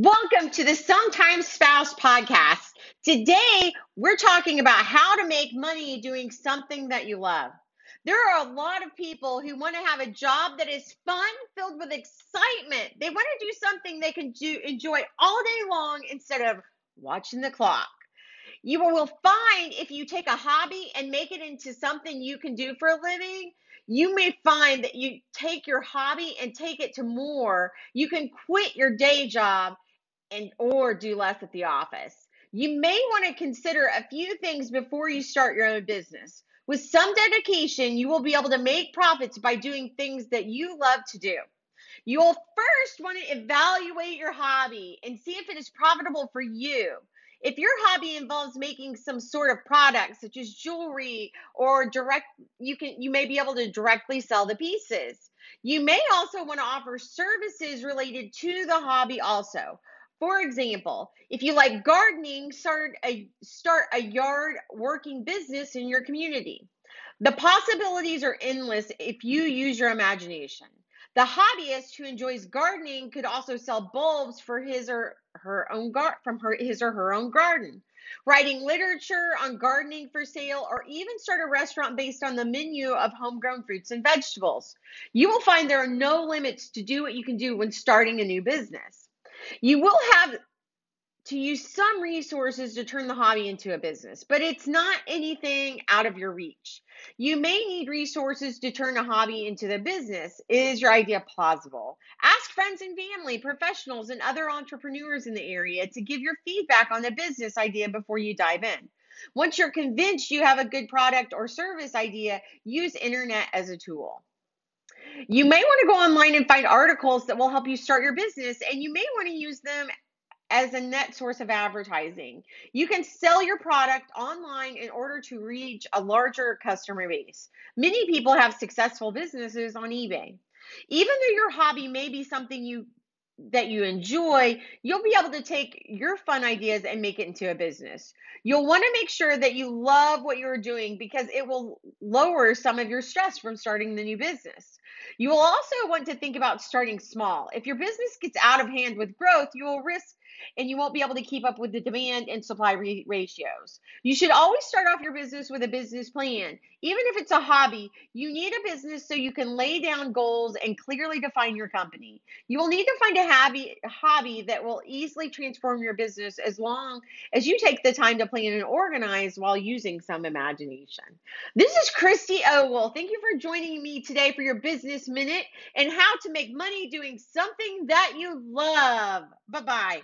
Welcome to the Sometimes Spouse podcast. Today, we're talking about how to make money doing something that you love. There are a lot of people who want to have a job that is fun, filled with excitement. They want to do something they can do enjoy all day long instead of watching the clock. You will find if you take a hobby and make it into something you can do for a living, you may find that you take your hobby and take it to more. You can quit your day job and or do less at the office. You may want to consider a few things before you start your own business. With some dedication, you will be able to make profits by doing things that you love to do. You'll first want to evaluate your hobby and see if it is profitable for you. If your hobby involves making some sort of product such as jewelry or direct you can you may be able to directly sell the pieces. You may also want to offer services related to the hobby also. For example, if you like gardening, start a start a yard working business in your community. The possibilities are endless if you use your imagination. The hobbyist who enjoys gardening could also sell bulbs for his or her own gar- from her his or her own garden. Writing literature on gardening for sale or even start a restaurant based on the menu of homegrown fruits and vegetables. You will find there are no limits to do what you can do when starting a new business. You will have to use some resources to turn the hobby into a business, but it's not anything out of your reach. You may need resources to turn a hobby into the business. Is your idea plausible? Ask friends and family, professionals, and other entrepreneurs in the area to give your feedback on the business idea before you dive in. Once you're convinced you have a good product or service idea, use internet as a tool. You may want to go online and find articles that will help you start your business, and you may want to use them as a net source of advertising. You can sell your product online in order to reach a larger customer base. Many people have successful businesses on eBay. Even though your hobby may be something you that you enjoy, you'll be able to take your fun ideas and make it into a business. You'll want to make sure that you love what you're doing because it will lower some of your stress from starting the new business. You will also want to think about starting small. If your business gets out of hand with growth, you will risk and you won't be able to keep up with the demand and supply re- ratios. You should always start off your business with a business plan. Even if it's a hobby, you need a business so you can lay down goals and clearly define your company. You will need to find a hobby, hobby that will easily transform your business as long as you take the time to plan and organize while using some imagination. This is Christy Ogle. Thank you for joining me today for your business minute and how to make money doing something that you love. Bye bye.